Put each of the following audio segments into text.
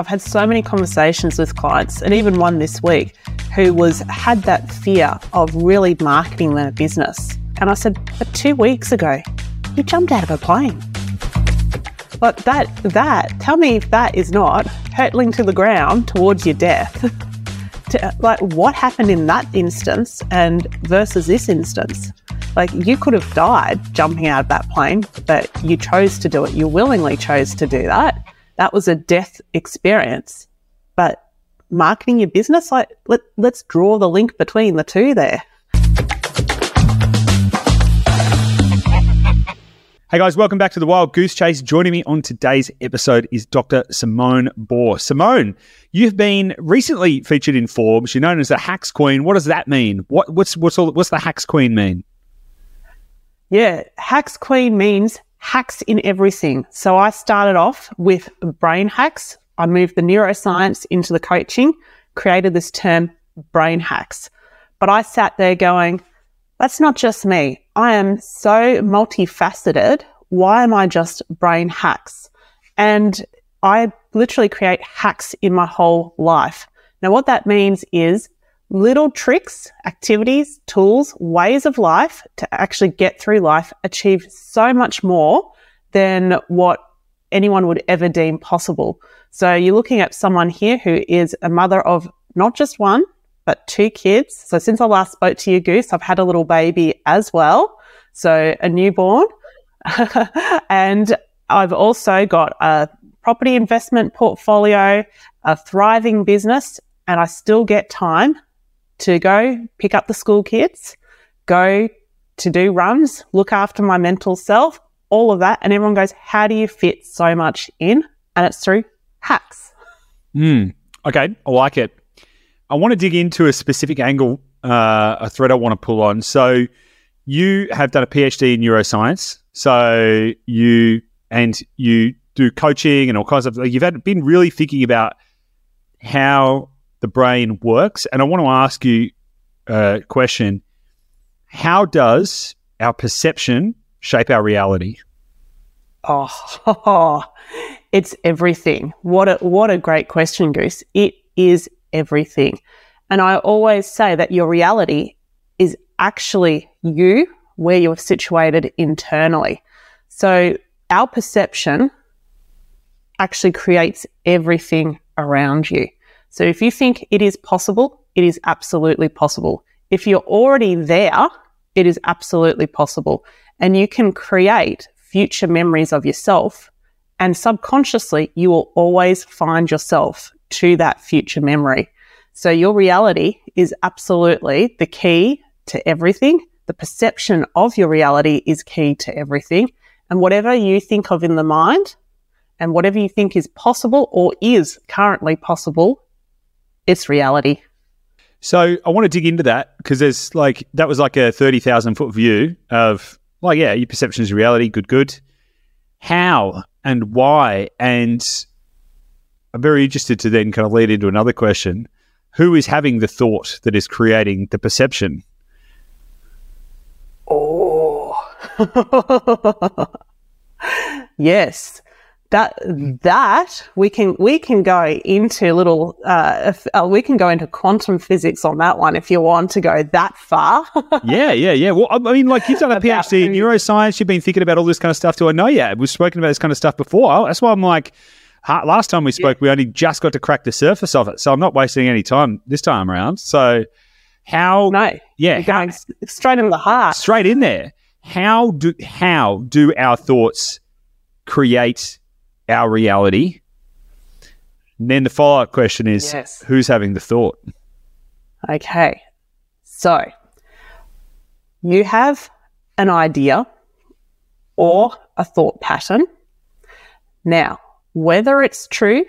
I've had so many conversations with clients, and even one this week, who was had that fear of really marketing their business. And I said, but two weeks ago, you jumped out of a plane. But that that tell me if that is not hurtling to the ground towards your death. to, like what happened in that instance and versus this instance? Like you could have died jumping out of that plane, but you chose to do it. You willingly chose to do that that was a death experience. But marketing your business, like let, let's draw the link between the two there. Hey guys, welcome back to the Wild Goose Chase. Joining me on today's episode is Dr. Simone Boer. Simone, you've been recently featured in Forbes. You're known as the Hacks Queen. What does that mean? What, what's what's all, what's the Hacks Queen mean? Yeah, Hacks Queen means hacks in everything. So I started off with brain hacks. I moved the neuroscience into the coaching, created this term brain hacks. But I sat there going, that's not just me. I am so multifaceted. Why am I just brain hacks? And I literally create hacks in my whole life. Now, what that means is little tricks, activities, tools, ways of life to actually get through life, achieve so much more than what anyone would ever deem possible. So you're looking at someone here who is a mother of not just one, but two kids. So since I last spoke to you, Goose, I've had a little baby as well. So a newborn. and I've also got a property investment portfolio, a thriving business, and I still get time to go pick up the school kids, go to do runs, look after my mental self, all of that. And everyone goes, How do you fit so much in? And it's through hacks. Mm, okay, I like it. I want to dig into a specific angle, uh, a thread I want to pull on. So, you have done a PhD in neuroscience. So, you and you do coaching and all kinds of you've had been really thinking about how the brain works. And I want to ask you a question How does our perception shape our reality? Oh, it's everything. What a, what a great question, Goose. It is everything. And I always say that your reality is actually you, where you're situated internally. So our perception actually creates everything around you. So if you think it is possible, it is absolutely possible. If you're already there, it is absolutely possible. And you can create future memories of yourself. And subconsciously, you will always find yourself to that future memory. So your reality is absolutely the key to everything. The perception of your reality is key to everything. And whatever you think of in the mind and whatever you think is possible or is currently possible it's reality. So I want to dig into that because there's like that was like a thirty thousand foot view of like yeah, your perception is reality. Good, good. How and why? And I'm very interested to then kind of lead into another question: Who is having the thought that is creating the perception? Oh, yes that that we can we can go into little uh, uh, we can go into quantum physics on that one if you want to go that far. yeah, yeah, yeah. Well, I mean, like you've done a PhD in neuroscience, you've been thinking about all this kind of stuff too. I know, yeah, we've spoken about this kind of stuff before. That's why I'm like, last time we spoke, yeah. we only just got to crack the surface of it, so I'm not wasting any time this time around. So, how? No, yeah, going straight in the heart, straight in there. How do how do our thoughts create our reality. And then the follow up question is yes. who's having the thought? Okay. So you have an idea or a thought pattern. Now, whether it's true,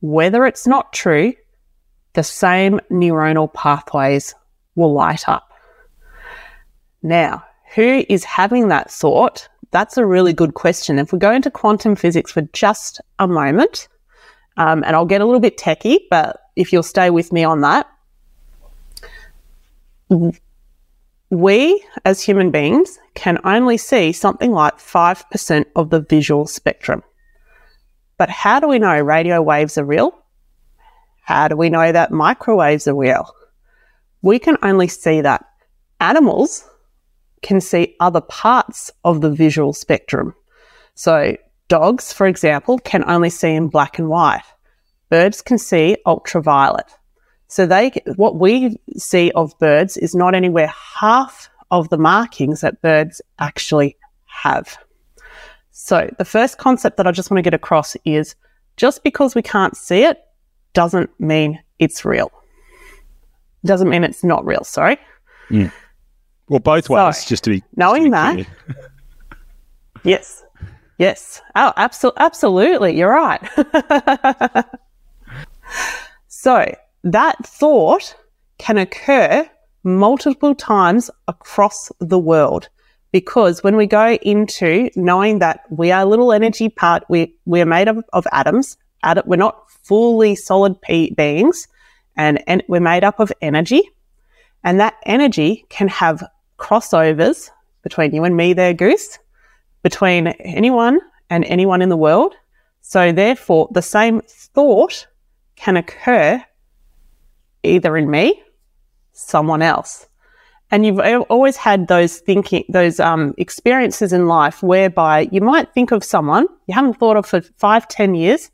whether it's not true, the same neuronal pathways will light up. Now, who is having that thought that's a really good question. If we go into quantum physics for just a moment, um, and I'll get a little bit techie, but if you'll stay with me on that, we as human beings can only see something like 5% of the visual spectrum. But how do we know radio waves are real? How do we know that microwaves are real? We can only see that. Animals can see other parts of the visual spectrum. So, dogs, for example, can only see in black and white. Birds can see ultraviolet. So they, what we see of birds is not anywhere half of the markings that birds actually have. So the first concept that I just want to get across is just because we can't see it doesn't mean it's real. Doesn't mean it's not real. Sorry. Mm. Well, both so, ways, just to be knowing to be that. yes. Yes. Oh, absolutely. Absolutely. You're right. so that thought can occur multiple times across the world because when we go into knowing that we are little energy part, we, we're made of, of atoms, Ad, we're not fully solid p- beings, and, and we're made up of energy. And that energy can have crossovers between you and me there, Goose, between anyone and anyone in the world. So therefore, the same thought can occur either in me, someone else. And you've always had those thinking, those um, experiences in life whereby you might think of someone you haven't thought of for five, ten years,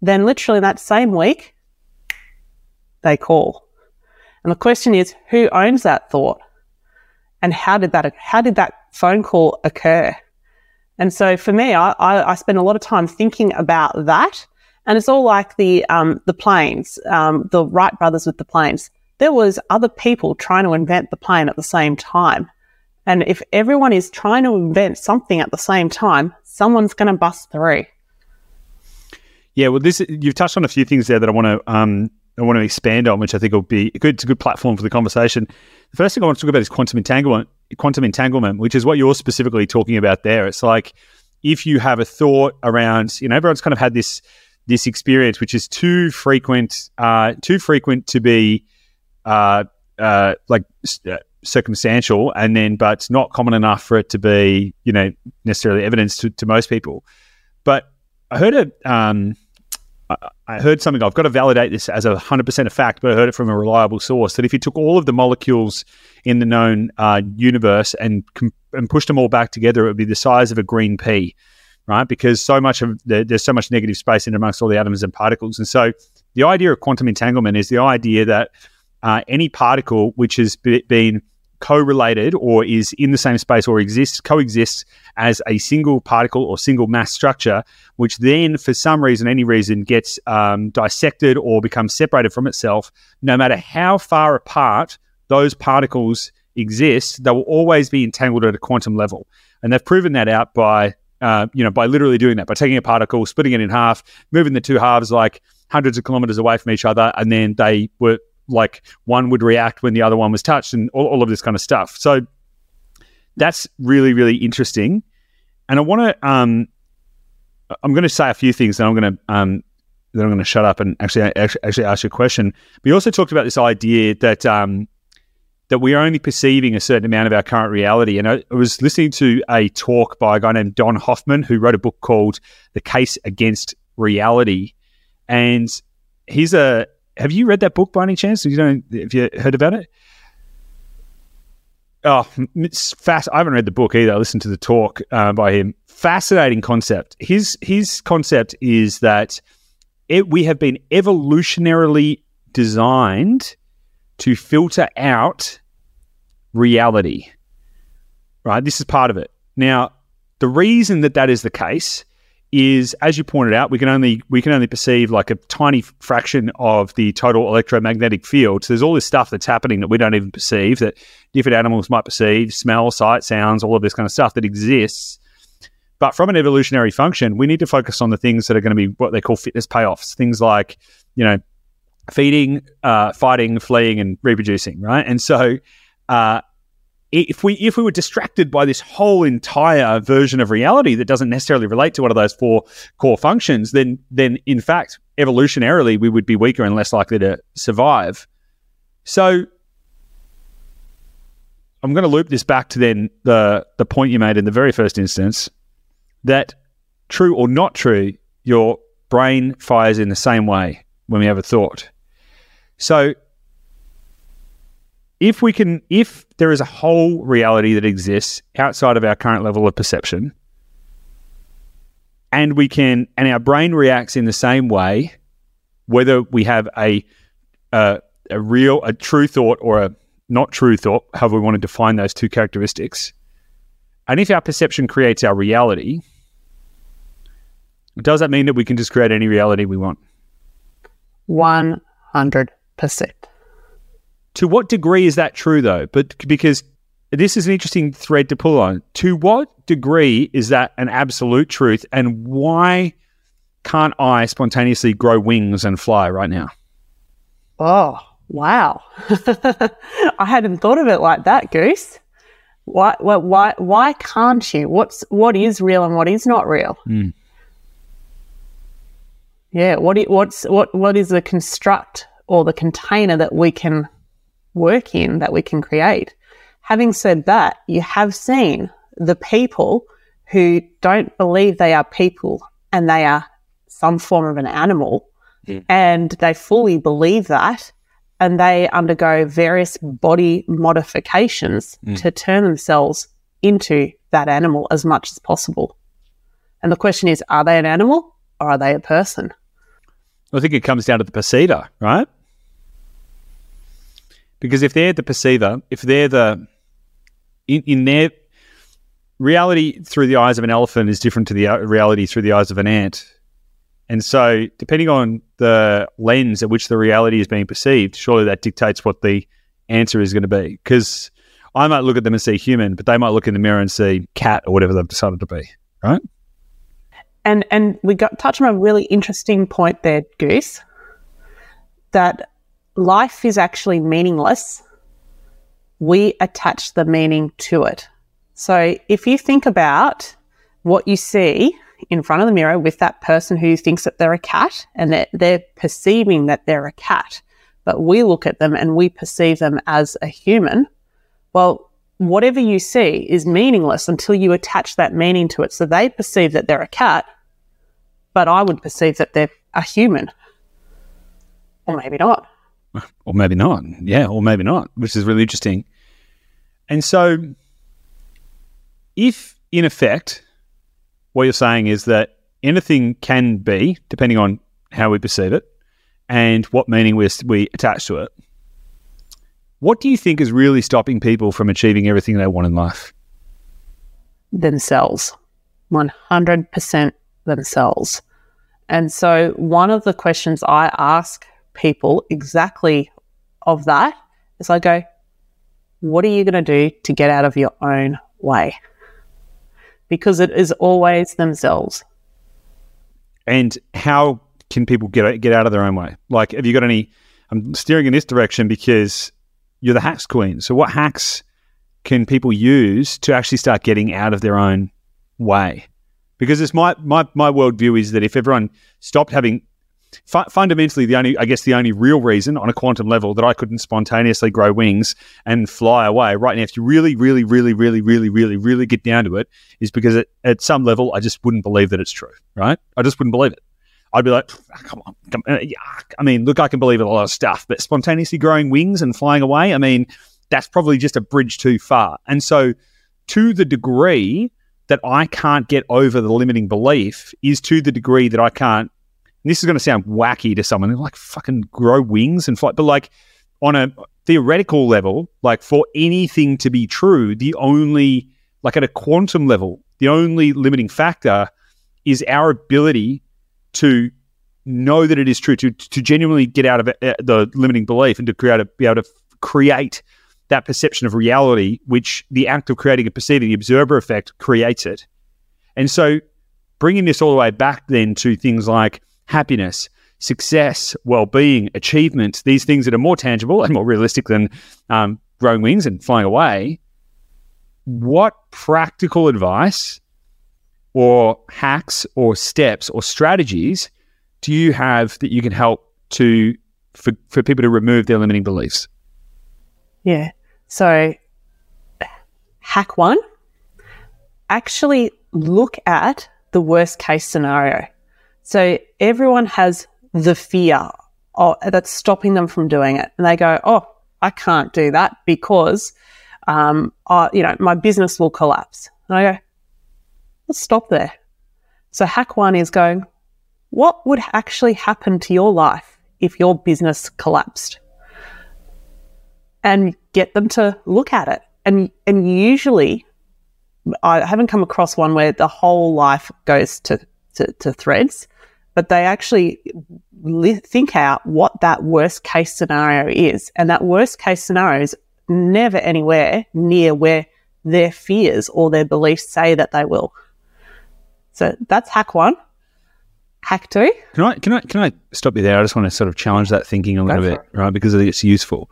then literally that same week, they call. And the question is, who owns that thought? And how did that, how did that phone call occur? And so for me, I, I, I spend a lot of time thinking about that and it's all like the um, the planes, um, the Wright brothers with the planes. There was other people trying to invent the plane at the same time. And if everyone is trying to invent something at the same time, someone's going to bust through. Yeah, well, this you've touched on a few things there that I want to um, I want to expand on, which I think will be a good, it's a good platform for the conversation. The first thing I want to talk about is quantum entanglement, quantum entanglement, which is what you're specifically talking about there. It's like if you have a thought around, you know, everyone's kind of had this this experience, which is too frequent, uh, too frequent to be uh, uh, like uh, circumstantial, and then but not common enough for it to be, you know, necessarily evidence to, to most people. But I heard a, um, I heard something. I've got to validate this as a hundred percent a fact, but I heard it from a reliable source that if you took all of the molecules in the known uh, universe and and pushed them all back together, it would be the size of a green pea right? Because so much of the, there's so much negative space in amongst all the atoms and particles, and so the idea of quantum entanglement is the idea that uh, any particle which has be, been correlated or is in the same space or exists coexists as a single particle or single mass structure, which then, for some reason, any reason, gets um, dissected or becomes separated from itself. No matter how far apart those particles exist, they will always be entangled at a quantum level, and they've proven that out by uh, you know, by literally doing that, by taking a particle, splitting it in half, moving the two halves like hundreds of kilometers away from each other, and then they were like one would react when the other one was touched, and all, all of this kind of stuff. So that's really, really interesting. And I want to, um, I'm going to say a few things, and I'm going to, um, then I'm going to shut up and actually, actually, actually ask you a question. But you also talked about this idea that um, that we are only perceiving a certain amount of our current reality. And I, I was listening to a talk by a guy named Don Hoffman, who wrote a book called The Case Against Reality. And he's a have you read that book by any chance? You don't have you heard about it? Oh, it's fast. I haven't read the book either. I listened to the talk uh, by him. Fascinating concept. His his concept is that it, we have been evolutionarily designed to filter out reality. Right? This is part of it. Now, the reason that that is the case is, as you pointed out, we can only we can only perceive like a tiny fraction of the total electromagnetic field. So there's all this stuff that's happening that we don't even perceive that different animals might perceive, smell, sight, sounds, all of this kind of stuff that exists. But from an evolutionary function, we need to focus on the things that are going to be what they call fitness payoffs. Things like, you know, feeding, uh, fighting, fleeing, and reproducing, right? And so, uh, if we if we were distracted by this whole entire version of reality that doesn't necessarily relate to one of those four core functions, then then in fact, evolutionarily, we would be weaker and less likely to survive. So, I'm going to loop this back to then the the point you made in the very first instance that true or not true, your brain fires in the same way when we have a thought. So if we can, if there is a whole reality that exists outside of our current level of perception, and we can, and our brain reacts in the same way, whether we have a a, a real, a true thought or a not true thought, however we want to define those two characteristics, and if our perception creates our reality, does that mean that we can just create any reality we want? 100%. To what degree is that true, though? But because this is an interesting thread to pull on. To what degree is that an absolute truth, and why can't I spontaneously grow wings and fly right now? Oh, wow. I hadn't thought of it like that, Goose. Why, why, why can't you? What's, what is real and what is not real? Mm. Yeah, what, what's, what, what is the construct or the container that we can work in, that we can create? Having said that, you have seen the people who don't believe they are people and they are some form of an animal Hmm. and they fully believe that and they undergo various body modifications Mm. to turn themselves into that animal as much as possible. And the question is, are they an animal or are they a person? I think it comes down to the perceiver, right? Because if they're the perceiver, if they're the in, in their reality through the eyes of an elephant is different to the uh, reality through the eyes of an ant. And so, depending on the lens at which the reality is being perceived, surely that dictates what the answer is going to be. Because I might look at them and see human, but they might look in the mirror and see cat or whatever they've decided to be, right? And and we got touched on a really interesting point there, Goose, that life is actually meaningless. We attach the meaning to it. So if you think about what you see in front of the mirror with that person who thinks that they're a cat and that they're perceiving that they're a cat, but we look at them and we perceive them as a human, well, whatever you see is meaningless until you attach that meaning to it. So they perceive that they're a cat, but I would perceive that they're a human. Or maybe not. Or maybe not. Yeah, or maybe not, which is really interesting. And so, if in effect, what you're saying is that anything can be, depending on how we perceive it and what meaning we, we attach to it, what do you think is really stopping people from achieving everything they want in life? Themselves. 100% themselves. And so, one of the questions I ask people exactly of that is I go, what are you going to do to get out of your own way? Because it is always themselves. And how can people get get out of their own way? Like, have you got any? I'm steering in this direction because you're the hacks queen. So, what hacks can people use to actually start getting out of their own way? Because it's my my my worldview is that if everyone stopped having fu- fundamentally the only I guess the only real reason on a quantum level that I couldn't spontaneously grow wings and fly away right now, if you really, really, really, really, really, really, really get down to it, is because at, at some level I just wouldn't believe that it's true. Right? I just wouldn't believe it. I'd be like, "Ah, come on, come, uh, yeah, I mean, look, I can believe a lot of stuff, but spontaneously growing wings and flying away, I mean, that's probably just a bridge too far. And so, to the degree that I can't get over the limiting belief, is to the degree that I can't. This is going to sound wacky to someone like fucking grow wings and fly, but like on a theoretical level, like for anything to be true, the only like at a quantum level, the only limiting factor is our ability to know that it is true, to to genuinely get out of it, uh, the limiting belief and to create a, be able to create that perception of reality, which the act of creating and perceiving the observer effect creates it. And so, bringing this all the way back then to things like happiness, success, well-being, achievement, these things that are more tangible and more realistic than um, growing wings and flying away. What practical advice or hacks or steps or strategies do you have that you can help to for, for people to remove their limiting beliefs? Yeah. So, hack one actually look at the worst case scenario. So, everyone has the fear that's stopping them from doing it. And they go, oh, I can't do that because, um, I, you know, my business will collapse. And I go, let's stop there. So hack one is going, what would actually happen to your life if your business collapsed? And get them to look at it. And, and usually I haven't come across one where the whole life goes to, to, to threads, but they actually li- think out what that worst case scenario is. And that worst case scenario is never anywhere near where their fears or their beliefs say that they will. So that's hack one. Hack two. Can I can I can I stop you there? I just want to sort of challenge that thinking a little bit, right? Because I think it's useful.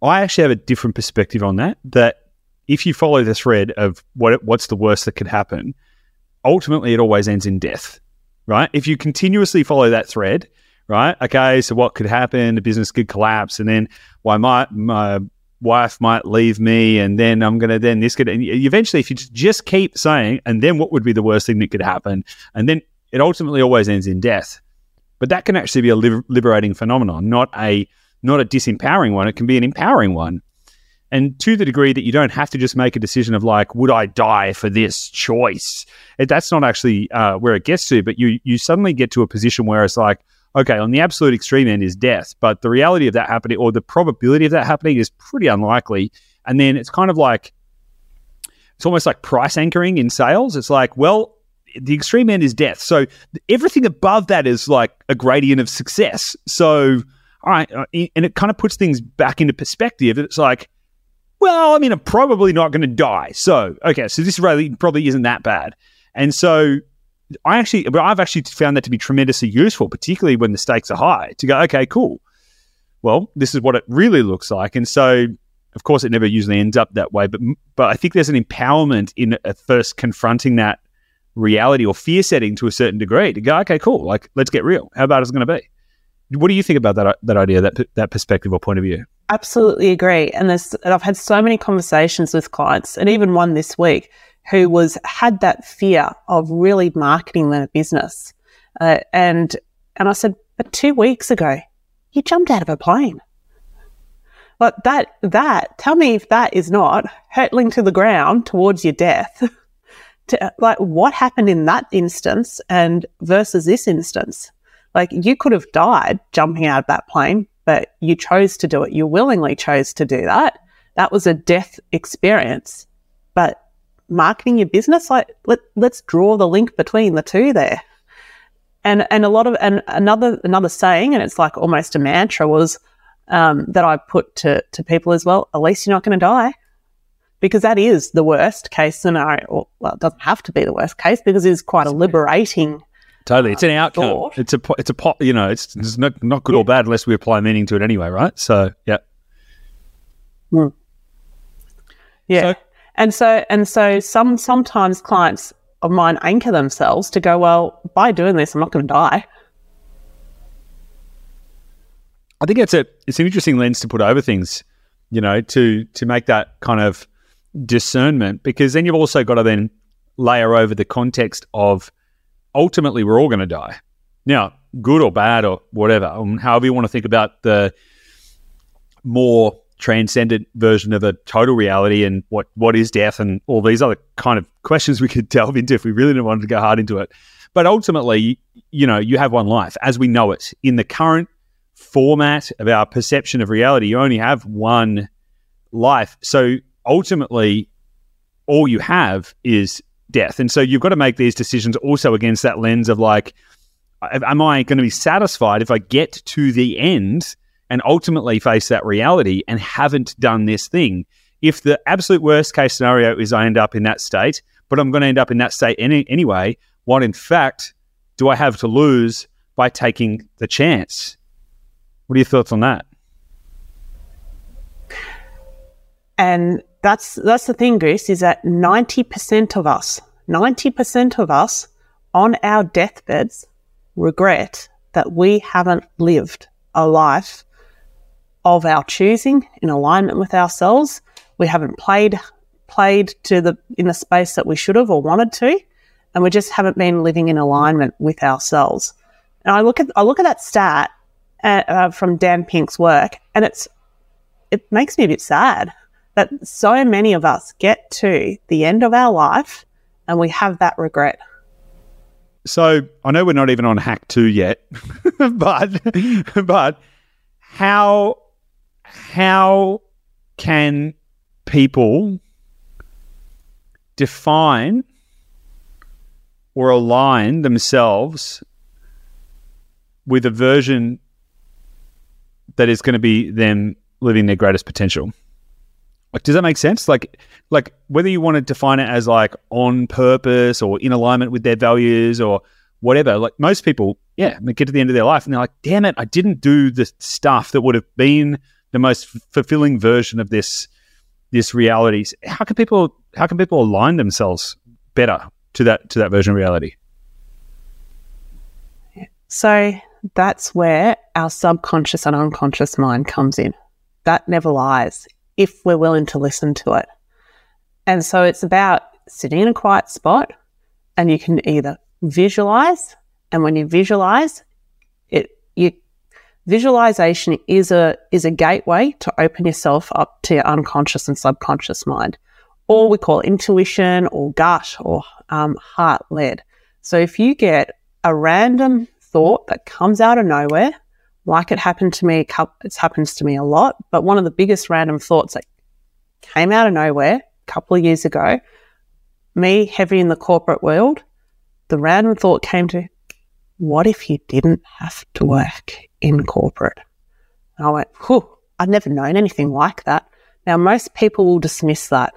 I actually have a different perspective on that. That if you follow the thread of what what's the worst that could happen, ultimately it always ends in death, right? If you continuously follow that thread, right? Okay, so what could happen? The business could collapse, and then why might my wife might leave me and then I'm to then this could and eventually if you just keep saying and then what would be the worst thing that could happen and then it ultimately always ends in death but that can actually be a liberating phenomenon not a not a disempowering one it can be an empowering one and to the degree that you don't have to just make a decision of like would I die for this choice it, that's not actually uh, where it gets to but you you suddenly get to a position where it's like okay, on the absolute extreme end is death, but the reality of that happening or the probability of that happening is pretty unlikely. And then it's kind of like, it's almost like price anchoring in sales. It's like, well, the extreme end is death. So everything above that is like a gradient of success. So, all right. Uh, and it kind of puts things back into perspective. It's like, well, I mean, I'm probably not going to die. So, okay, so this really probably isn't that bad. And so I actually, but I've actually found that to be tremendously useful, particularly when the stakes are high. To go, okay, cool. Well, this is what it really looks like, and so of course it never usually ends up that way. But but I think there's an empowerment in at first confronting that reality or fear setting to a certain degree to go, okay, cool, like let's get real. How bad is it going to be? What do you think about that that idea, that that perspective or point of view? Absolutely agree. And and I've had so many conversations with clients, and even one this week who was had that fear of really marketing their business. Uh, and and I said, but two weeks ago, you jumped out of a plane. Like that, that, tell me if that is not hurtling to the ground towards your death. to, like what happened in that instance and versus this instance? Like you could have died jumping out of that plane, but you chose to do it. You willingly chose to do that. That was a death experience. But marketing your business, like let let's draw the link between the two there. And and a lot of and another another saying, and it's like almost a mantra was um, that I put to to people as well. At least you're not going to die, because that is the worst case scenario. Well, it doesn't have to be the worst case because it's quite a liberating. Totally, it's an outcome. Thought. It's a it's a pot. You know, it's, it's not not good yeah. or bad unless we apply meaning to it anyway, right? So yeah. Mm. Yeah. So, and so, and so some, sometimes clients of mine anchor themselves to go, well, by doing this, I'm not going to die. I think it's a, it's an interesting lens to put over things, you know, to, to make that kind of discernment, because then you've also got to then layer over the context of ultimately we're all going to die. Now, good or bad or whatever, um, however you want to think about the more transcendent version of a total reality and what what is death and all these other kind of questions we could delve into if we really didn't want to go hard into it. But ultimately, you know, you have one life as we know it. In the current format of our perception of reality, you only have one life. So ultimately, all you have is death. And so you've got to make these decisions also against that lens of like, am I going to be satisfied if I get to the end and ultimately face that reality and haven't done this thing. If the absolute worst case scenario is I end up in that state, but I'm going to end up in that state any, anyway, what in fact do I have to lose by taking the chance? What are your thoughts on that? And that's that's the thing, Goose, is that ninety percent of us, ninety percent of us on our deathbeds regret that we haven't lived a life of our choosing in alignment with ourselves. We haven't played played to the in the space that we should have or wanted to, and we just haven't been living in alignment with ourselves. And I look at I look at that stat, uh, uh, from Dan Pink's work, and it's it makes me a bit sad that so many of us get to the end of our life and we have that regret. So I know we're not even on hack two yet, but but how how can people define or align themselves with a version that is going to be them living their greatest potential. Like, does that make sense? Like, like whether you want to define it as like on purpose or in alignment with their values or whatever. Like most people, yeah, they get to the end of their life and they're like, "Damn it, I didn't do the stuff that would have been the most fulfilling version of this this reality." How can people how can people align themselves better to that to that version of reality? So that's where our subconscious and unconscious mind comes in. That never lies if we're willing to listen to it. And so it's about sitting in a quiet spot and you can either visualize and when you visualize it you visualization is a is a gateway to open yourself up to your unconscious and subconscious mind or we call intuition or gut or um, heart led so if you get a random thought that comes out of nowhere, like it happened to me, it happens to me a lot, but one of the biggest random thoughts that came out of nowhere a couple of years ago, me heavy in the corporate world, the random thought came to, what if you didn't have to work in corporate? And I went, whew, I'd never known anything like that. Now, most people will dismiss that.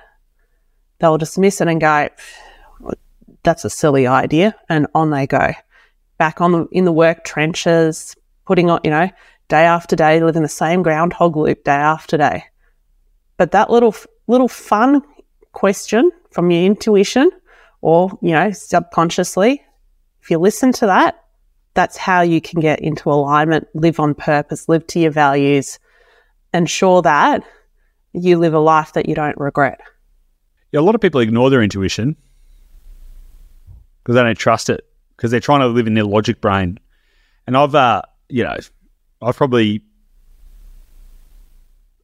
They'll dismiss it and go, that's a silly idea, and on they go back on the, in the work trenches, putting on, you know, day after day, living the same groundhog loop day after day. But that little little fun question from your intuition or, you know, subconsciously, if you listen to that, that's how you can get into alignment, live on purpose, live to your values, ensure that you live a life that you don't regret. Yeah, a lot of people ignore their intuition because they don't trust it because they're trying to live in their logic brain. And I've, uh, you know, I've probably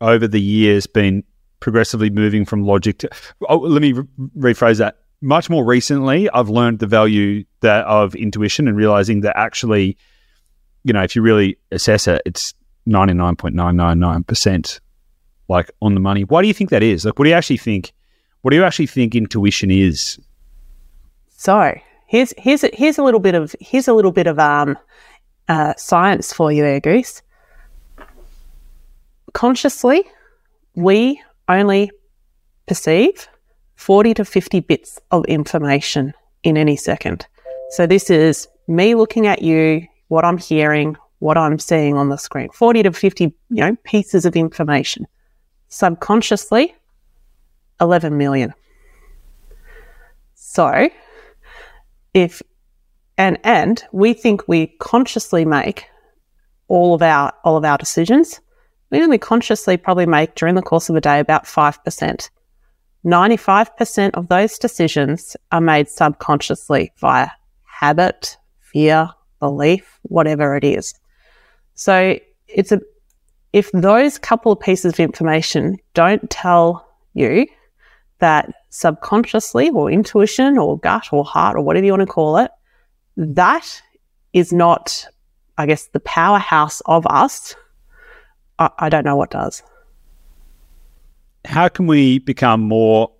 over the years been progressively moving from logic to. Oh, let me re- rephrase that. Much more recently, I've learned the value that of intuition and realizing that actually, you know, if you really assess it, it's ninety nine point nine nine nine percent like on the money. Why do you think that is? Like, what do you actually think? What do you actually think intuition is? So, Here's here's a, here's a little bit of here's a little bit of um, uh, science for you there, Goose. Consciously, we only perceive 40 to 50 bits of information in any second. So this is me looking at you, what I'm hearing, what I'm seeing on the screen. 40 to 50, you know, pieces of information. Subconsciously, 11 million. So if and and we think we consciously make all of our all of our decisions. We only consciously probably make during the course of a day about five percent. 95% of those decisions are made subconsciously via habit, fear, belief, whatever it is. So it's a, if those couple of pieces of information don't tell you that subconsciously or intuition or gut or heart or whatever you want to call it, that is not, I guess, the powerhouse of us. I, I don't know what does. How can we become more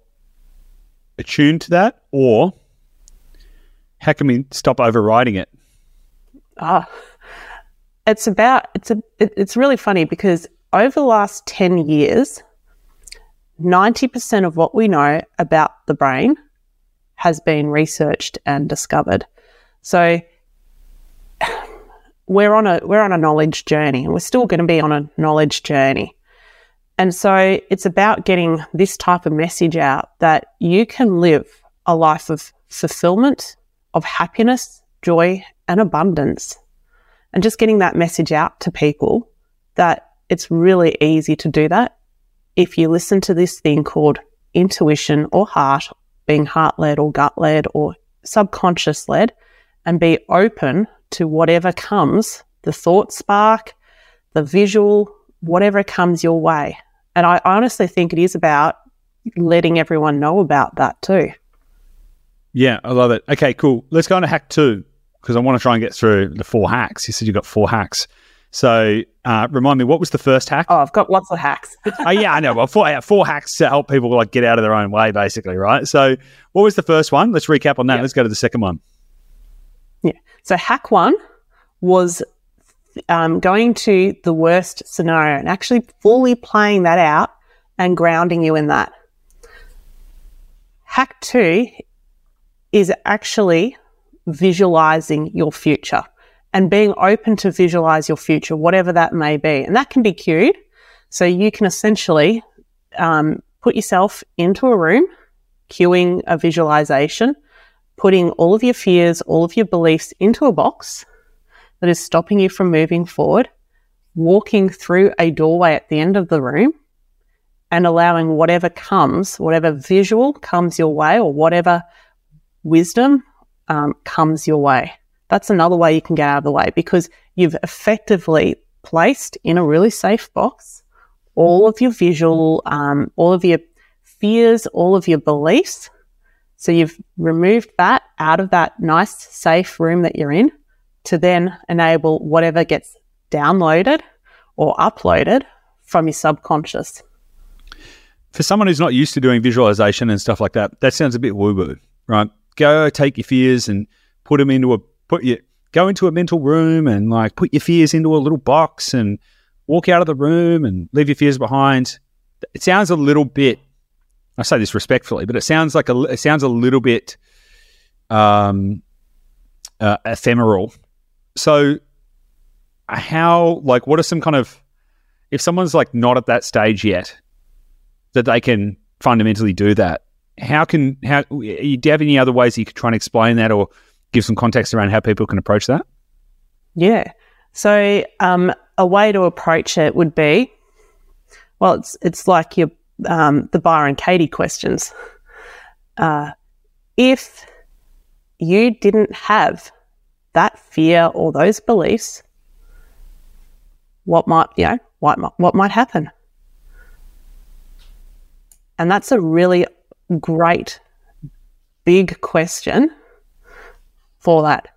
attuned to that or how can we stop overriding it? Ah, it's about, it's a, it, it's really funny because over the last 10 years, 90% of what we know about the brain has been researched and discovered. So we're on a we're on a knowledge journey and we're still going to be on a knowledge journey. And so it's about getting this type of message out that you can live a life of fulfillment, of happiness, joy, and abundance. And just getting that message out to people that it's really easy to do that if you listen to this thing called intuition or heart, being heart led or gut led or subconscious led, and be open to whatever comes the thought spark, the visual, whatever comes your way. And I honestly think it is about letting everyone know about that too. Yeah, I love it. Okay, cool. Let's go on to hack two because I want to try and get through the four hacks. You said you got four hacks. So uh, remind me, what was the first hack? Oh, I've got lots of hacks. oh yeah, I know. Well, four, four hacks to help people like get out of their own way, basically, right? So what was the first one? Let's recap on that. Yeah. Let's go to the second one. So hack one was um, going to the worst scenario and actually fully playing that out and grounding you in that. Hack two is actually visualizing your future and being open to visualize your future, whatever that may be. And that can be cued. So you can essentially um, put yourself into a room, cueing a visualization, putting all of your fears, all of your beliefs into a box that is stopping you from moving forward, walking through a doorway at the end of the room and allowing whatever comes, whatever visual comes your way or whatever wisdom um, comes your way. That's another way you can get out of the way because you've effectively placed in a really safe box all of your visual, um, all of your fears, all of your beliefs. So you've removed that out of that nice, safe room that you're in to then enable whatever gets downloaded or uploaded from your subconscious. For someone who's not used to doing visualization and stuff like that, that sounds a bit woo woo, right? Go take your fears and put them into a put your go into a mental room and like put your fears into a little box and walk out of the room and leave your fears behind. It sounds a little bit. I say this respectfully, but it sounds like a it sounds a little bit um, uh, ephemeral. So, how like what are some kind of if someone's like not at that stage yet that they can fundamentally do that? How can how do you have any other ways you could try and explain that or give some context around how people can approach that? Yeah. So um, a way to approach it would be, well, it's it's like your um, the Byron Katie questions. Uh, if you didn't have that fear or those beliefs, what might you know what might, what might happen? And that's a really great big question for that?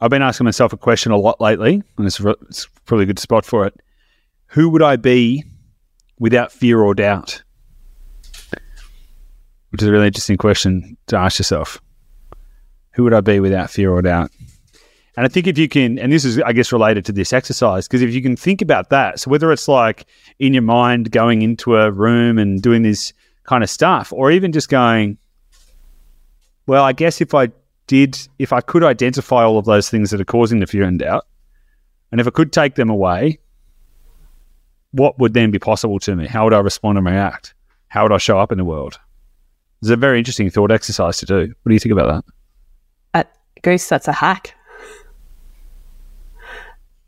I've been asking myself a question a lot lately, and it's, it's probably a good spot for it. Who would I be without fear or doubt? Which is a really interesting question to ask yourself. Who would I be without fear or doubt? And I think if you can, and this is, I guess, related to this exercise, because if you can think about that, so whether it's like in your mind going into a room and doing this kind of stuff, or even just going, well, I guess if I did, if I could identify all of those things that are causing the fear and doubt, and if I could take them away, what would then be possible to me? How would I respond and react? How would I show up in the world? It's a very interesting thought exercise to do. What do you think about that? At Goose, that's a hack.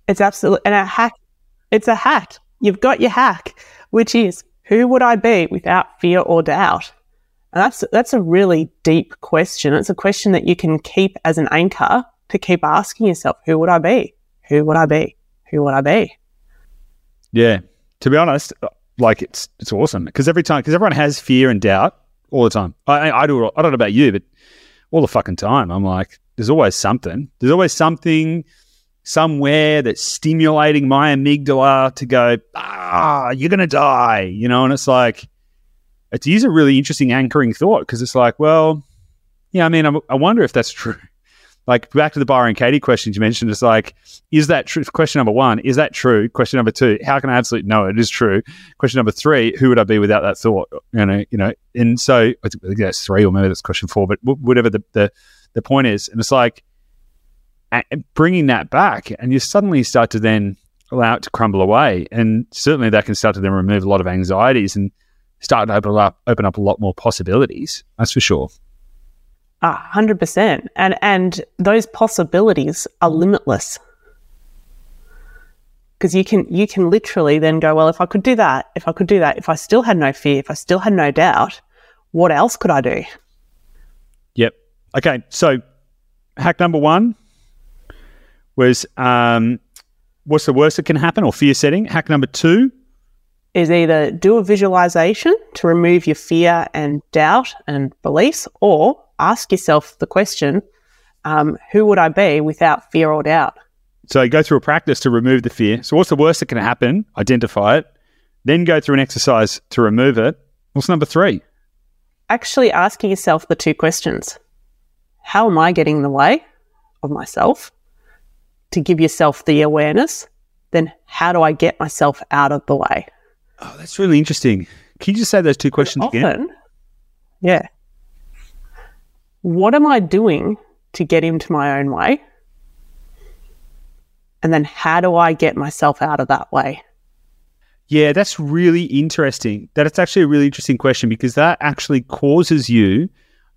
It's absolutely and a hack. It's a hack. You've got your hack, which is who would I be without fear or doubt? And that's that's a really deep question. It's a question that you can keep as an anchor to keep asking yourself, who would I be? Who would I be? Who would I be? Yeah. To be honest, like it's it's awesome because every time because everyone has fear and doubt all the time. I, I do. I don't know about you, but all the fucking time, I'm like, there's always something. There's always something somewhere that's stimulating my amygdala to go, ah, you're gonna die, you know. And it's like, it is a really interesting anchoring thought because it's like, well, yeah, I mean, I'm, i wonder if that's true. Like back to the Byron Katie questions you mentioned, it's like, is that true? Question number one, is that true? Question number two, how can I absolutely know it is true? Question number three, who would I be without that thought? You know, you know, and so I think that's three, or maybe that's question four, but whatever the the, the point is, and it's like bringing that back, and you suddenly start to then allow it to crumble away, and certainly that can start to then remove a lot of anxieties and start to open up open up a lot more possibilities. That's for sure. A hundred percent. And and those possibilities are limitless. Because you can you can literally then go, well, if I could do that, if I could do that, if I still had no fear, if I still had no doubt, what else could I do? Yep. Okay. So hack number one was um, what's the worst that can happen or fear setting? Hack number two is either do a visualization to remove your fear and doubt and beliefs, or ask yourself the question, um, who would I be without fear or doubt? So go through a practice to remove the fear. So what's the worst that can happen? Identify it. Then go through an exercise to remove it. What's number three? Actually asking yourself the two questions. How am I getting in the way of myself? To give yourself the awareness. Then how do I get myself out of the way? Oh, that's really interesting. Can you just say those two questions often, again? Yeah. What am I doing to get into my own way? And then how do I get myself out of that way? Yeah, that's really interesting. That's actually a really interesting question because that actually causes you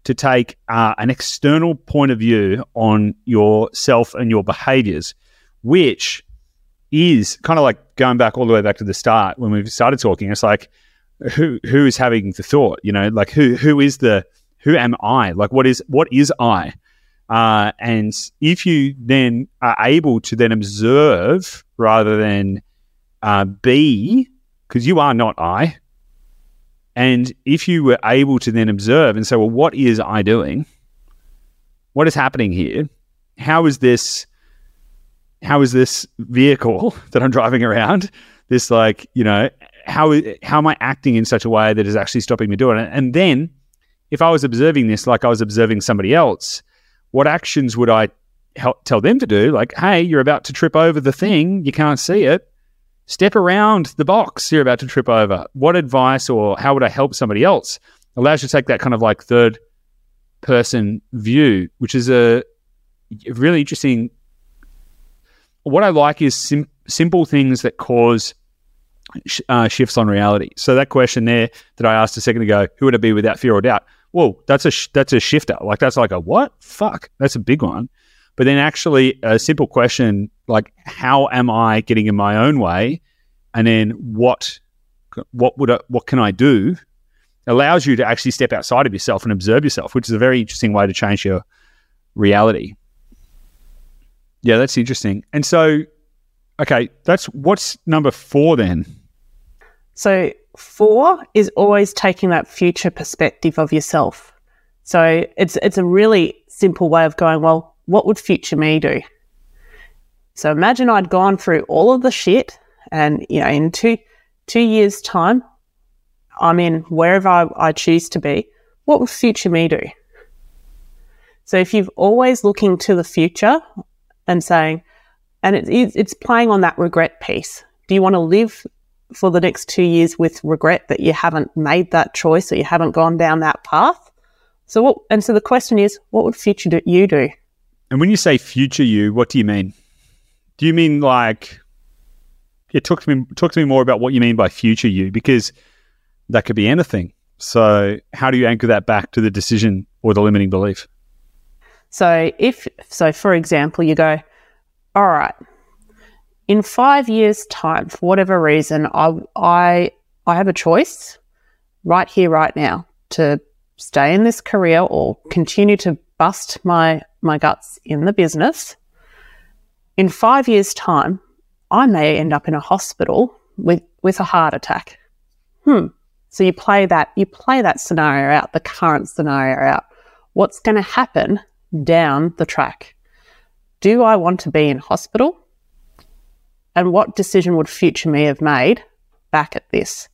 to take uh, an external point of view on yourself and your behaviors, which is kind of like going back all the way back to the start when we started talking. It's like who who is having the thought? You know, like who who is the who am I? Like what is what is I? Uh, and if you then are able to then observe rather than uh, be, because you are not I, and if you were able to then observe and say, well, what is I doing? What is happening here? How is this? How is this vehicle that I'm driving around? This like you know how how am I acting in such a way that is actually stopping me doing it? And then if I was observing this like I was observing somebody else, what actions would I help tell them to do? Like, hey, you're about to trip over the thing, you can't see it. Step around the box you're about to trip over. What advice or how would I help somebody else? Allows you to take that kind of like third person view, which is a really interesting. What I like is sim- simple things that cause uh, shifts on reality. So that question there that I asked a second ago, who would it be without fear or doubt? whoa, that's a sh- that's a shifter. Like that's like a what? Fuck, that's a big one. But then actually a simple question like how am I getting in my own way, and then what what would I, what can I do? Allows you to actually step outside of yourself and observe yourself, which is a very interesting way to change your reality. Yeah, that's interesting. And so, okay, that's what's number four then. So Four is always taking that future perspective of yourself. So it's it's a really simple way of going, well, what would future me do? So imagine I'd gone through all of the shit and you know, in two two years' time, I'm in wherever I, I choose to be, what would future me do? So if you've always looking to the future and saying, and it, it's playing on that regret piece. Do you want to live for the next two years with regret that you haven't made that choice or you haven't gone down that path. So what, and so the question is, what would future do, you do? And when you say future you, what do you mean? Do you mean like, yeah, talk to me, talk to me more about what you mean by future you, because that could be anything. So how do you anchor that back to the decision or the limiting belief? So if, so for example, you go, all right, in five years' time, for whatever reason, I, I, I have a choice right here, right now to stay in this career or continue to bust my, my guts in the business. In five years' time, I may end up in a hospital with, with a heart attack. Hmm. So you play that, you play that scenario out, the current scenario out. What's going to happen down the track? Do I want to be in hospital? and what decision would future me have made back at this?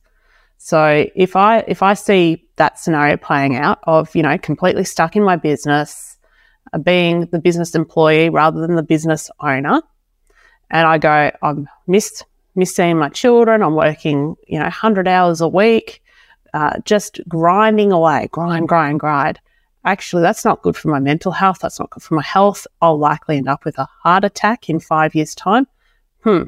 So if I if I see that scenario playing out of you know completely stuck in my business, uh, being the business employee rather than the business owner, and I go I'm missed miss seeing my children. I'm working you know 100 hours a week, uh, just grinding away, grind, grind, grind. Actually, that's not good for my mental health. That's not good for my health. I'll likely end up with a heart attack in five years' time. Hmm,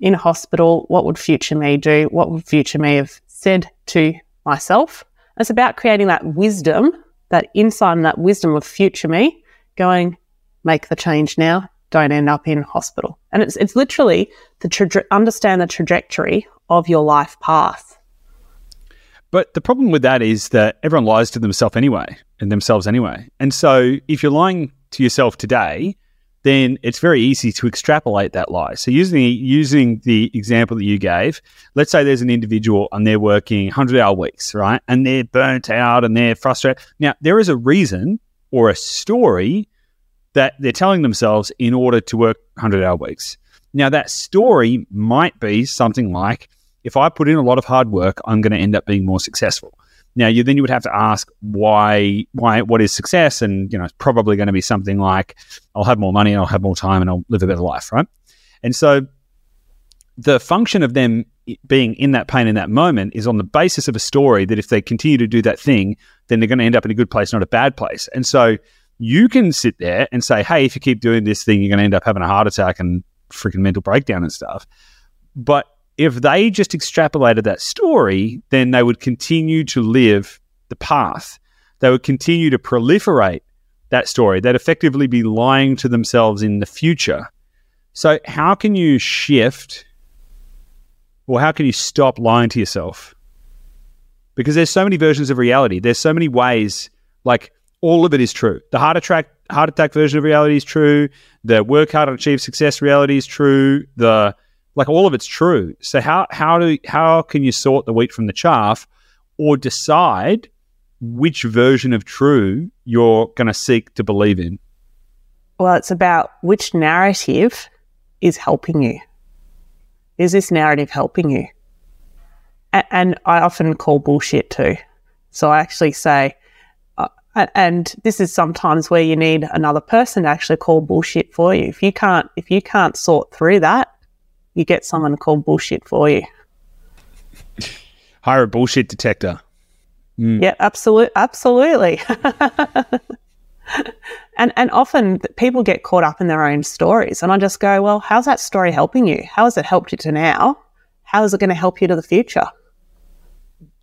in hospital, what would future me do? What would future me have said to myself? It's about creating that wisdom, that insight and that wisdom of future me going, make the change now. Don't end up in hospital. And it's, it's literally the tra- understand the trajectory of your life path. But the problem with that is that everyone lies to themselves anyway, and themselves anyway. And so if you're lying to yourself today, then it's very easy to extrapolate that lie. So using using the example that you gave, let's say there's an individual and they're working 100 hour weeks, right? And they're burnt out and they're frustrated. Now, there is a reason or a story that they're telling themselves in order to work 100 hour weeks. Now, that story might be something like if I put in a lot of hard work, I'm going to end up being more successful. Now, you then you would have to ask why, why, what is success? And you know, it's probably going to be something like I'll have more money, and I'll have more time, and I'll live a better life, right? And so, the function of them being in that pain in that moment is on the basis of a story that if they continue to do that thing, then they're going to end up in a good place, not a bad place. And so, you can sit there and say, "Hey, if you keep doing this thing, you're going to end up having a heart attack and freaking mental breakdown and stuff." But if they just extrapolated that story, then they would continue to live the path. They would continue to proliferate that story. They'd effectively be lying to themselves in the future. So, how can you shift or how can you stop lying to yourself? Because there's so many versions of reality. There's so many ways, like all of it is true. The heart attack, heart attack version of reality is true. The work hard and achieve success reality is true. The like all of it's true. So how how do how can you sort the wheat from the chaff, or decide which version of true you're going to seek to believe in? Well, it's about which narrative is helping you. Is this narrative helping you? A- and I often call bullshit too. So I actually say, uh, and this is sometimes where you need another person to actually call bullshit for you. If you can't, if you can't sort through that, you get someone to call bullshit for you. Hire a bullshit detector. Mm. Yeah, absolutely, absolutely. and and often people get caught up in their own stories, and I just go, well, how's that story helping you? How has it helped you to now? How is it going to help you to the future?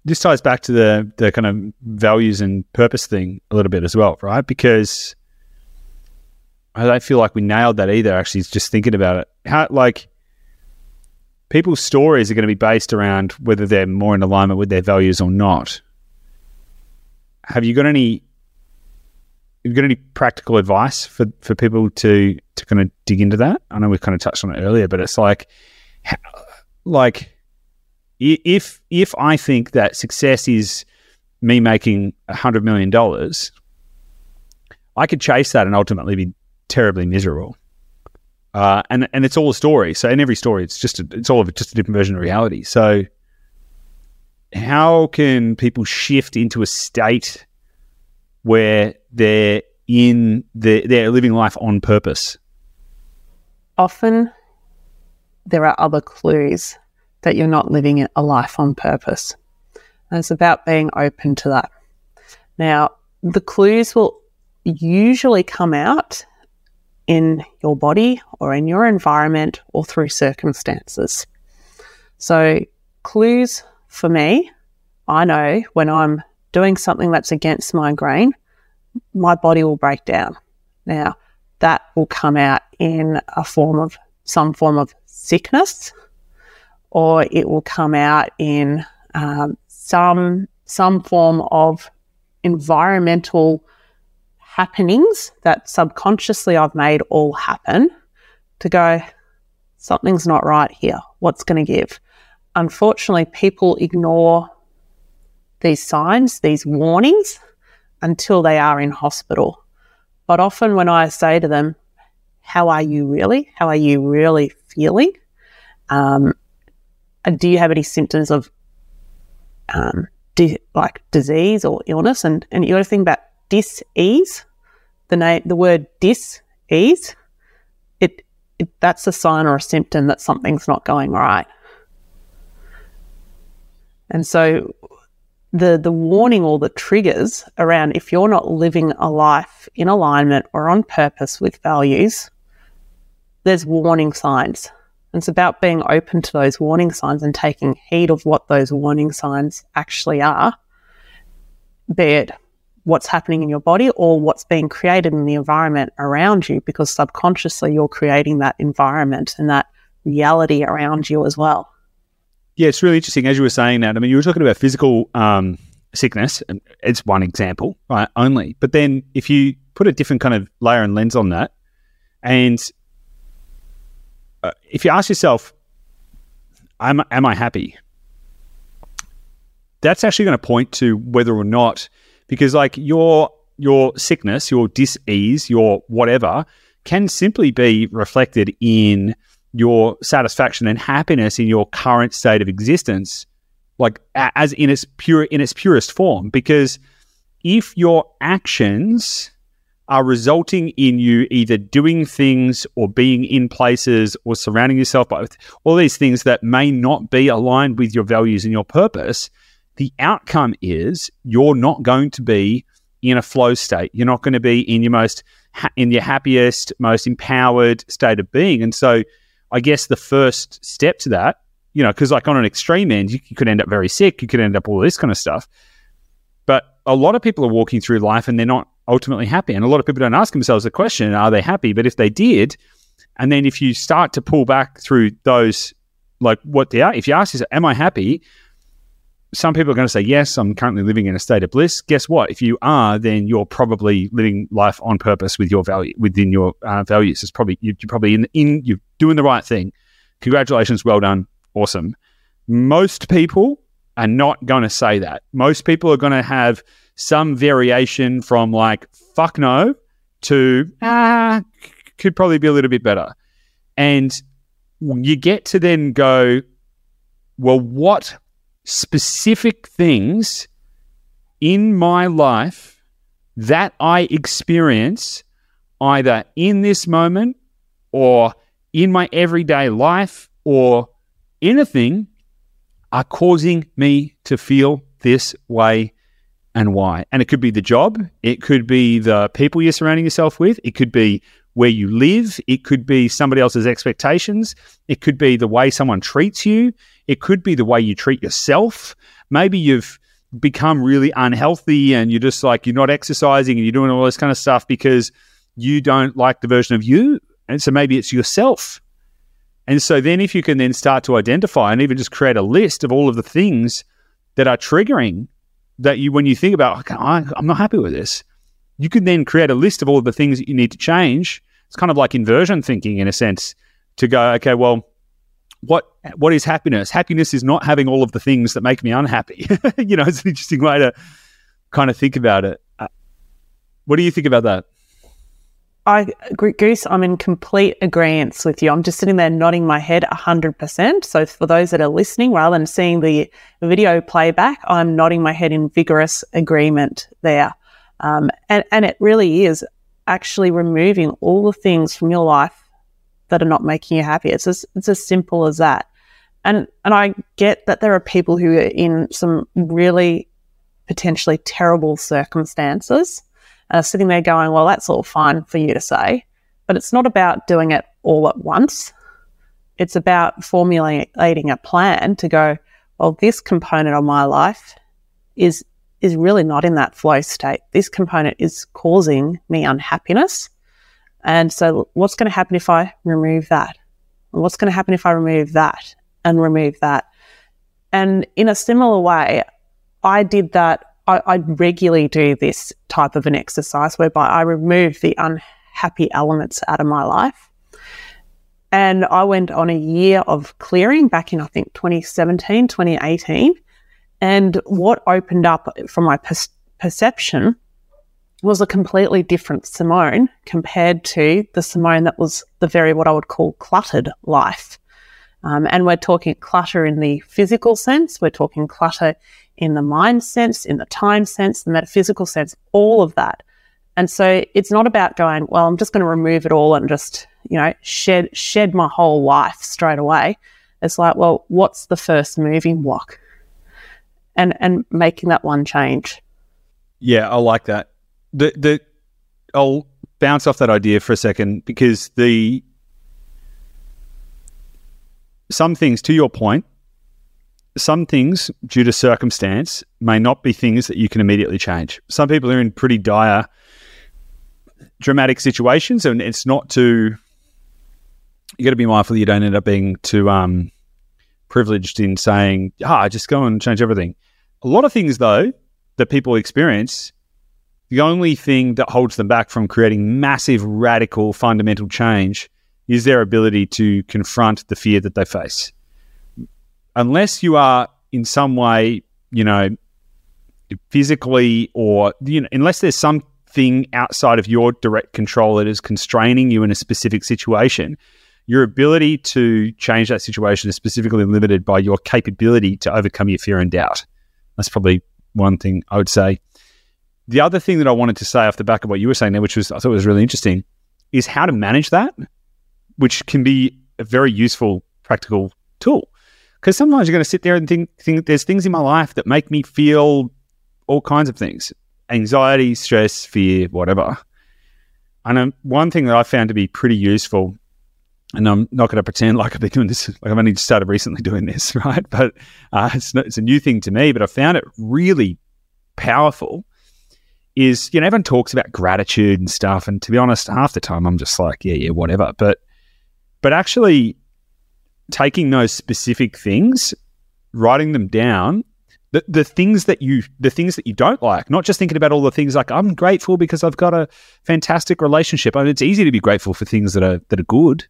This ties back to the the kind of values and purpose thing a little bit as well, right? Because I don't feel like we nailed that either. Actually, just thinking about it, how like people's stories are going to be based around whether they're more in alignment with their values or not. Have you got any? Have you got any practical advice for, for people to to kind of dig into that? I know we kind of touched on it earlier, but it's like, like if if I think that success is me making a hundred million dollars, I could chase that and ultimately be terribly miserable. Uh, and and it's all a story. So in every story, it's just a, it's all of just a different version of reality. So how can people shift into a state where they're in the they're living life on purpose? Often, there are other clues that you're not living a life on purpose. And it's about being open to that. Now, the clues will usually come out in your body or in your environment or through circumstances. So, clues for me, I know when I'm doing something that's against my grain, my body will break down. Now, that will come out in a form of some form of sickness, or it will come out in um, some some form of environmental happenings that subconsciously I've made all happen to go, something's not right here. What's going to give? Unfortunately, people ignore these signs, these warnings, until they are in hospital. But often when I say to them, How are you really? How are you really feeling? Um, and do you have any symptoms of um, di- like disease or illness? And, and you got to think about dis-ease the name, the word dis-ease, it, it that's a sign or a symptom that something's not going right. And so the the warning or the triggers around if you're not living a life in alignment or on purpose with values, there's warning signs. And it's about being open to those warning signs and taking heed of what those warning signs actually are, be it what's happening in your body or what's being created in the environment around you because subconsciously you're creating that environment and that reality around you as well. Yeah, it's really interesting. As you were saying that, I mean, you were talking about physical um, sickness, and it's one example, right? Only. But then if you put a different kind of layer and lens on that, And uh, if you ask yourself, am, am I happy? That's actually going to point to whether or not, because like your your sickness, your dis-ease, your whatever, can simply be reflected in your satisfaction and happiness in your current state of existence, like as in its pure in its purest form. Because if your actions are resulting in you either doing things or being in places or surrounding yourself by all these things that may not be aligned with your values and your purpose, the outcome is you're not going to be in a flow state. You're not going to be in your most in your happiest, most empowered state of being. And so, I guess the first step to that, you know, because like on an extreme end, you, you could end up very sick. You could end up all this kind of stuff. But a lot of people are walking through life and they're not ultimately happy. And a lot of people don't ask themselves the question, are they happy? But if they did, and then if you start to pull back through those, like what they are, if you ask yourself, am I happy? Some people are going to say, yes, I'm currently living in a state of bliss. Guess what? If you are, then you're probably living life on purpose with your value within your uh, values. It's probably you're probably in in you're doing the right thing. Congratulations, well done, awesome. Most people are not going to say that. Most people are going to have some variation from like fuck no to ah could probably be a little bit better, and you get to then go, well, what specific things in my life that I experience either in this moment or in my everyday life or anything are causing me to feel this way and why. And it could be the job, it could be the people you're surrounding yourself with, it could be where you live, it could be somebody else's expectations, it could be the way someone treats you, it could be the way you treat yourself. Maybe you've become really unhealthy and you're just like, you're not exercising and you're doing all this kind of stuff because you don't like the version of you. And so maybe it's yourself. And so then if you can then start to identify and even just create a list of all of the things that are triggering that you, when you think about, okay, I'm not happy with this, you can then create a list of all of the things that you need to change. It's kind of like inversion thinking in a sense to go, okay, well, what what is happiness? Happiness is not having all of the things that make me unhappy. you know, it's an interesting way to kind of think about it. Uh, what do you think about that? I, Goose, I'm in complete agreement with you. I'm just sitting there nodding my head 100%. So, for those that are listening, rather than seeing the video playback, I'm nodding my head in vigorous agreement there. Um, and, and it really is actually removing all the things from your life that are not making you happy. It's as, it's as simple as that. And, and I get that there are people who are in some really potentially terrible circumstances and are sitting there going, well, that's all fine for you to say. But it's not about doing it all at once. It's about formulating a plan to go, well, this component of my life is is really not in that flow state. This component is causing me unhappiness. And so, what's going to happen if I remove that? And what's going to happen if I remove that and remove that? And in a similar way, I did that. I, I regularly do this type of an exercise whereby I remove the unhappy elements out of my life. And I went on a year of clearing back in, I think, 2017, 2018. And what opened up from my per- perception was a completely different Simone compared to the Simone that was the very what I would call cluttered life. Um, and we're talking clutter in the physical sense, we're talking clutter in the mind sense, in the time sense, the metaphysical sense, all of that. And so it's not about going, well, I'm just going to remove it all and just, you know, shed shed my whole life straight away. It's like, well, what's the first moving block? And and making that one change. Yeah, I like that the the I'll bounce off that idea for a second because the some things to your point some things due to circumstance may not be things that you can immediately change. Some people are in pretty dire dramatic situations and it's not to you got to be mindful you don't end up being too um, privileged in saying ah just go and change everything. A lot of things though that people experience the only thing that holds them back from creating massive, radical, fundamental change is their ability to confront the fear that they face. Unless you are in some way, you know, physically or, you know, unless there's something outside of your direct control that is constraining you in a specific situation, your ability to change that situation is specifically limited by your capability to overcome your fear and doubt. That's probably one thing I would say. The other thing that I wanted to say off the back of what you were saying there, which was I thought was really interesting, is how to manage that, which can be a very useful practical tool. Because sometimes you're going to sit there and think, think there's things in my life that make me feel all kinds of things anxiety, stress, fear, whatever. And um, one thing that I found to be pretty useful, and I'm not going to pretend like I've been doing this, like I've only started recently doing this, right? But uh, it's, it's a new thing to me, but I found it really powerful. Is, you know, everyone talks about gratitude and stuff. And to be honest, half the time I'm just like, yeah, yeah, whatever. But, but actually taking those specific things, writing them down the, the things that you the things that you don't like not just thinking about all the things like i'm grateful because i've got a fantastic relationship I mean, it's easy to be grateful for things that are that are good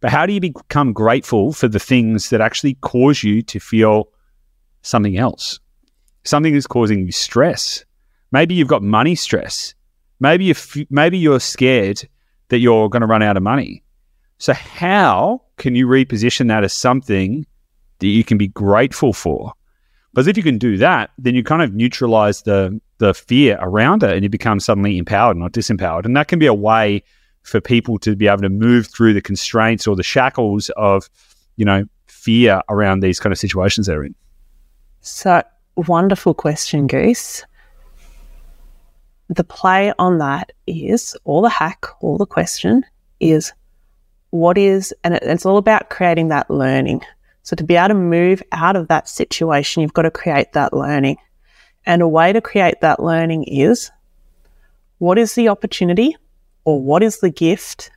but how do you become grateful for the things that actually cause you to feel something else something is causing you stress maybe you've got money stress maybe you maybe you're scared that you're going to run out of money so how can you reposition that as something that you can be grateful for because if you can do that, then you kind of neutralize the the fear around it and you become suddenly empowered, not disempowered. And that can be a way for people to be able to move through the constraints or the shackles of, you know, fear around these kind of situations they're in. So wonderful question, Goose. The play on that is, or the hack, or the question is, what is, and it's all about creating that learning. So to be able to move out of that situation, you've got to create that learning. And a way to create that learning is what is the opportunity or what is the gift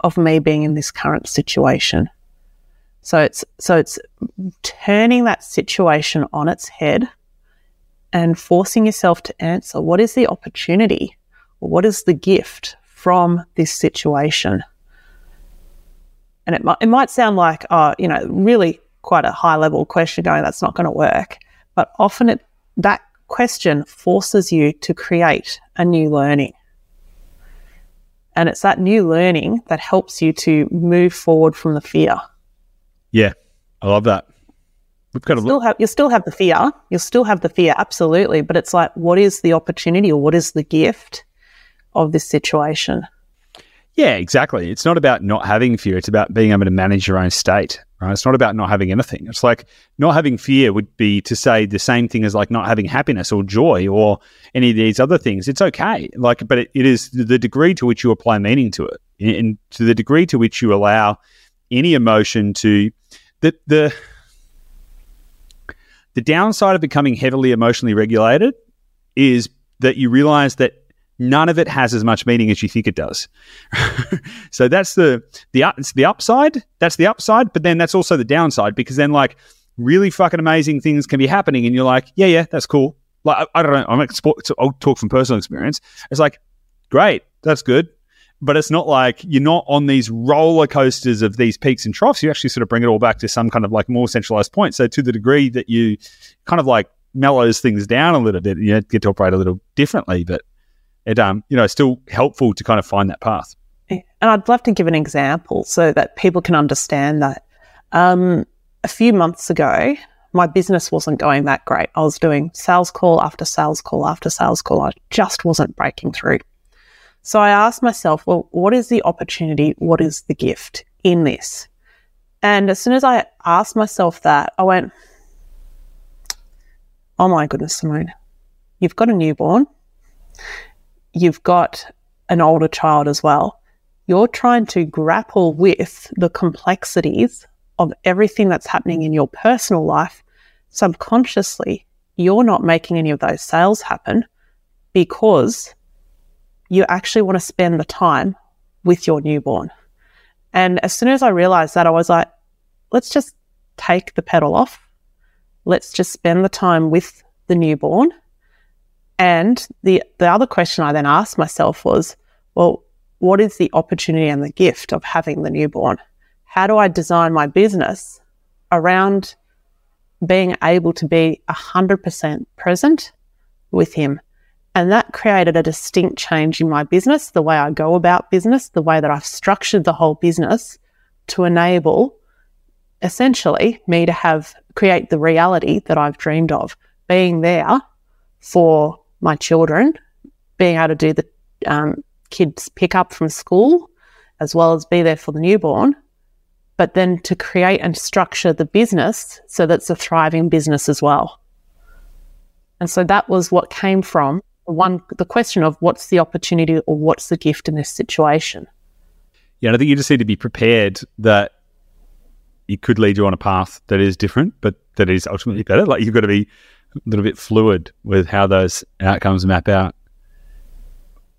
of me being in this current situation? So it's so it's turning that situation on its head and forcing yourself to answer what is the opportunity or what is the gift from this situation? And it might, it might sound like, oh, you know, really quite a high level question going, that's not going to work. But often it, that question forces you to create a new learning. And it's that new learning that helps you to move forward from the fear. Yeah, I love that. We've got to still have, you still have the fear. You'll still have the fear, absolutely. But it's like, what is the opportunity or what is the gift of this situation? Yeah, exactly. It's not about not having fear. It's about being able to manage your own state, right? It's not about not having anything. It's like not having fear would be to say the same thing as like not having happiness or joy or any of these other things. It's okay. Like, but it, it is the degree to which you apply meaning to it and to the degree to which you allow any emotion to the, the, the downside of becoming heavily emotionally regulated is that you realize that none of it has as much meaning as you think it does. so that's the the it's the upside. That's the upside, but then that's also the downside because then like really fucking amazing things can be happening, and you're like, yeah, yeah, that's cool. Like I, I don't know, I'm I'll talk from personal experience. It's like, great, that's good. But it's not like you're not on these roller coasters of these peaks and troughs. You actually sort of bring it all back to some kind of like more centralized point. So to the degree that you kind of like mellows things down a little bit, you know, get to operate a little differently. But it um you know still helpful to kind of find that path. And I'd love to give an example so that people can understand that. Um, a few months ago, my business wasn't going that great. I was doing sales call after sales call after sales call. I just wasn't breaking through. So I asked myself, well, what is the opportunity? What is the gift in this? And as soon as I asked myself that, I went, oh my goodness, Simone, you've got a newborn you've got an older child as well, you're trying to grapple with the complexities of everything that's happening in your personal life. Subconsciously, you're not making any of those sales happen because you actually want to spend the time with your newborn. And as soon as I realized that, I was like, let's just take the pedal off. Let's just spend the time with the newborn And the, the other question I then asked myself was, well, what is the opportunity and the gift of having the newborn? How do I design my business around being able to be 100% present with him? And that created a distinct change in my business, the way I go about business, the way that I've structured the whole business to enable essentially me to have create the reality that I've dreamed of, being there for my children, being able to do the um, kids pick up from school, as well as be there for the newborn, but then to create and structure the business so that's a thriving business as well. And so that was what came from one the question of what's the opportunity or what's the gift in this situation. Yeah, I think you just need to be prepared that it could lead you on a path that is different, but that is ultimately better. Like you've got to be a little bit fluid with how those outcomes map out.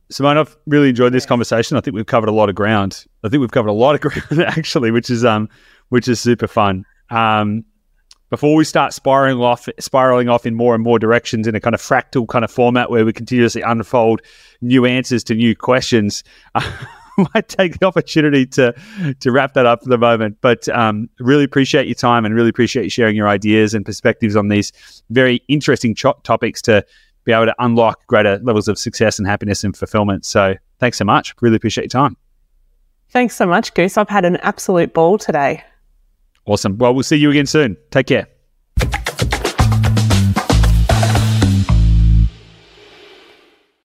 Simone, I've really enjoyed this conversation. I think we've covered a lot of ground. I think we've covered a lot of ground actually, which is um, which is super fun. Um, before we start spiraling off, spiraling off in more and more directions in a kind of fractal kind of format where we continuously unfold new answers to new questions. I might take the opportunity to to wrap that up for the moment. But um, really appreciate your time and really appreciate you sharing your ideas and perspectives on these very interesting cho- topics to be able to unlock greater levels of success and happiness and fulfillment. So thanks so much. Really appreciate your time. Thanks so much, Goose. I've had an absolute ball today. Awesome. Well, we'll see you again soon. Take care.